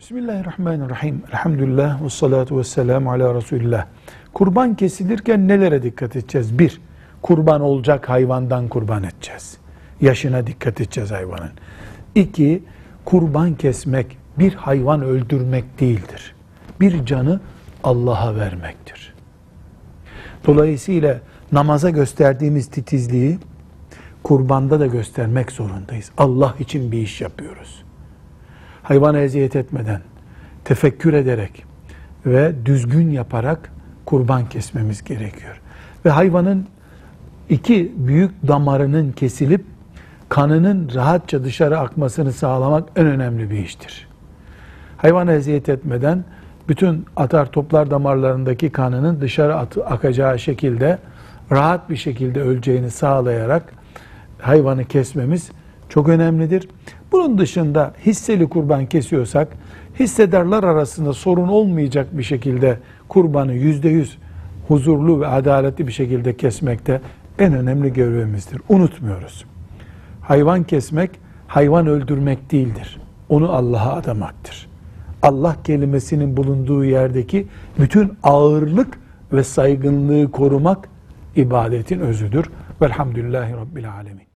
Bismillahirrahmanirrahim. Elhamdülillah ve salatu ve selamu ala Resulillah. Kurban kesilirken nelere dikkat edeceğiz? Bir, kurban olacak hayvandan kurban edeceğiz. Yaşına dikkat edeceğiz hayvanın. İki, kurban kesmek bir hayvan öldürmek değildir. Bir canı Allah'a vermektir. Dolayısıyla namaza gösterdiğimiz titizliği kurbanda da göstermek zorundayız. Allah için bir iş yapıyoruz hayvana eziyet etmeden, tefekkür ederek ve düzgün yaparak kurban kesmemiz gerekiyor. Ve hayvanın iki büyük damarının kesilip kanının rahatça dışarı akmasını sağlamak en önemli bir iştir. Hayvana eziyet etmeden bütün atar toplar damarlarındaki kanının dışarı akacağı şekilde rahat bir şekilde öleceğini sağlayarak hayvanı kesmemiz çok önemlidir. Bunun dışında hisseli kurban kesiyorsak hissedarlar arasında sorun olmayacak bir şekilde kurbanı yüzde yüz huzurlu ve adaletli bir şekilde kesmekte en önemli görevimizdir. Unutmuyoruz. Hayvan kesmek, hayvan öldürmek değildir. Onu Allah'a adamaktır. Allah kelimesinin bulunduğu yerdeki bütün ağırlık ve saygınlığı korumak ibadetin özüdür. Velhamdülillahi Rabbil Alemin.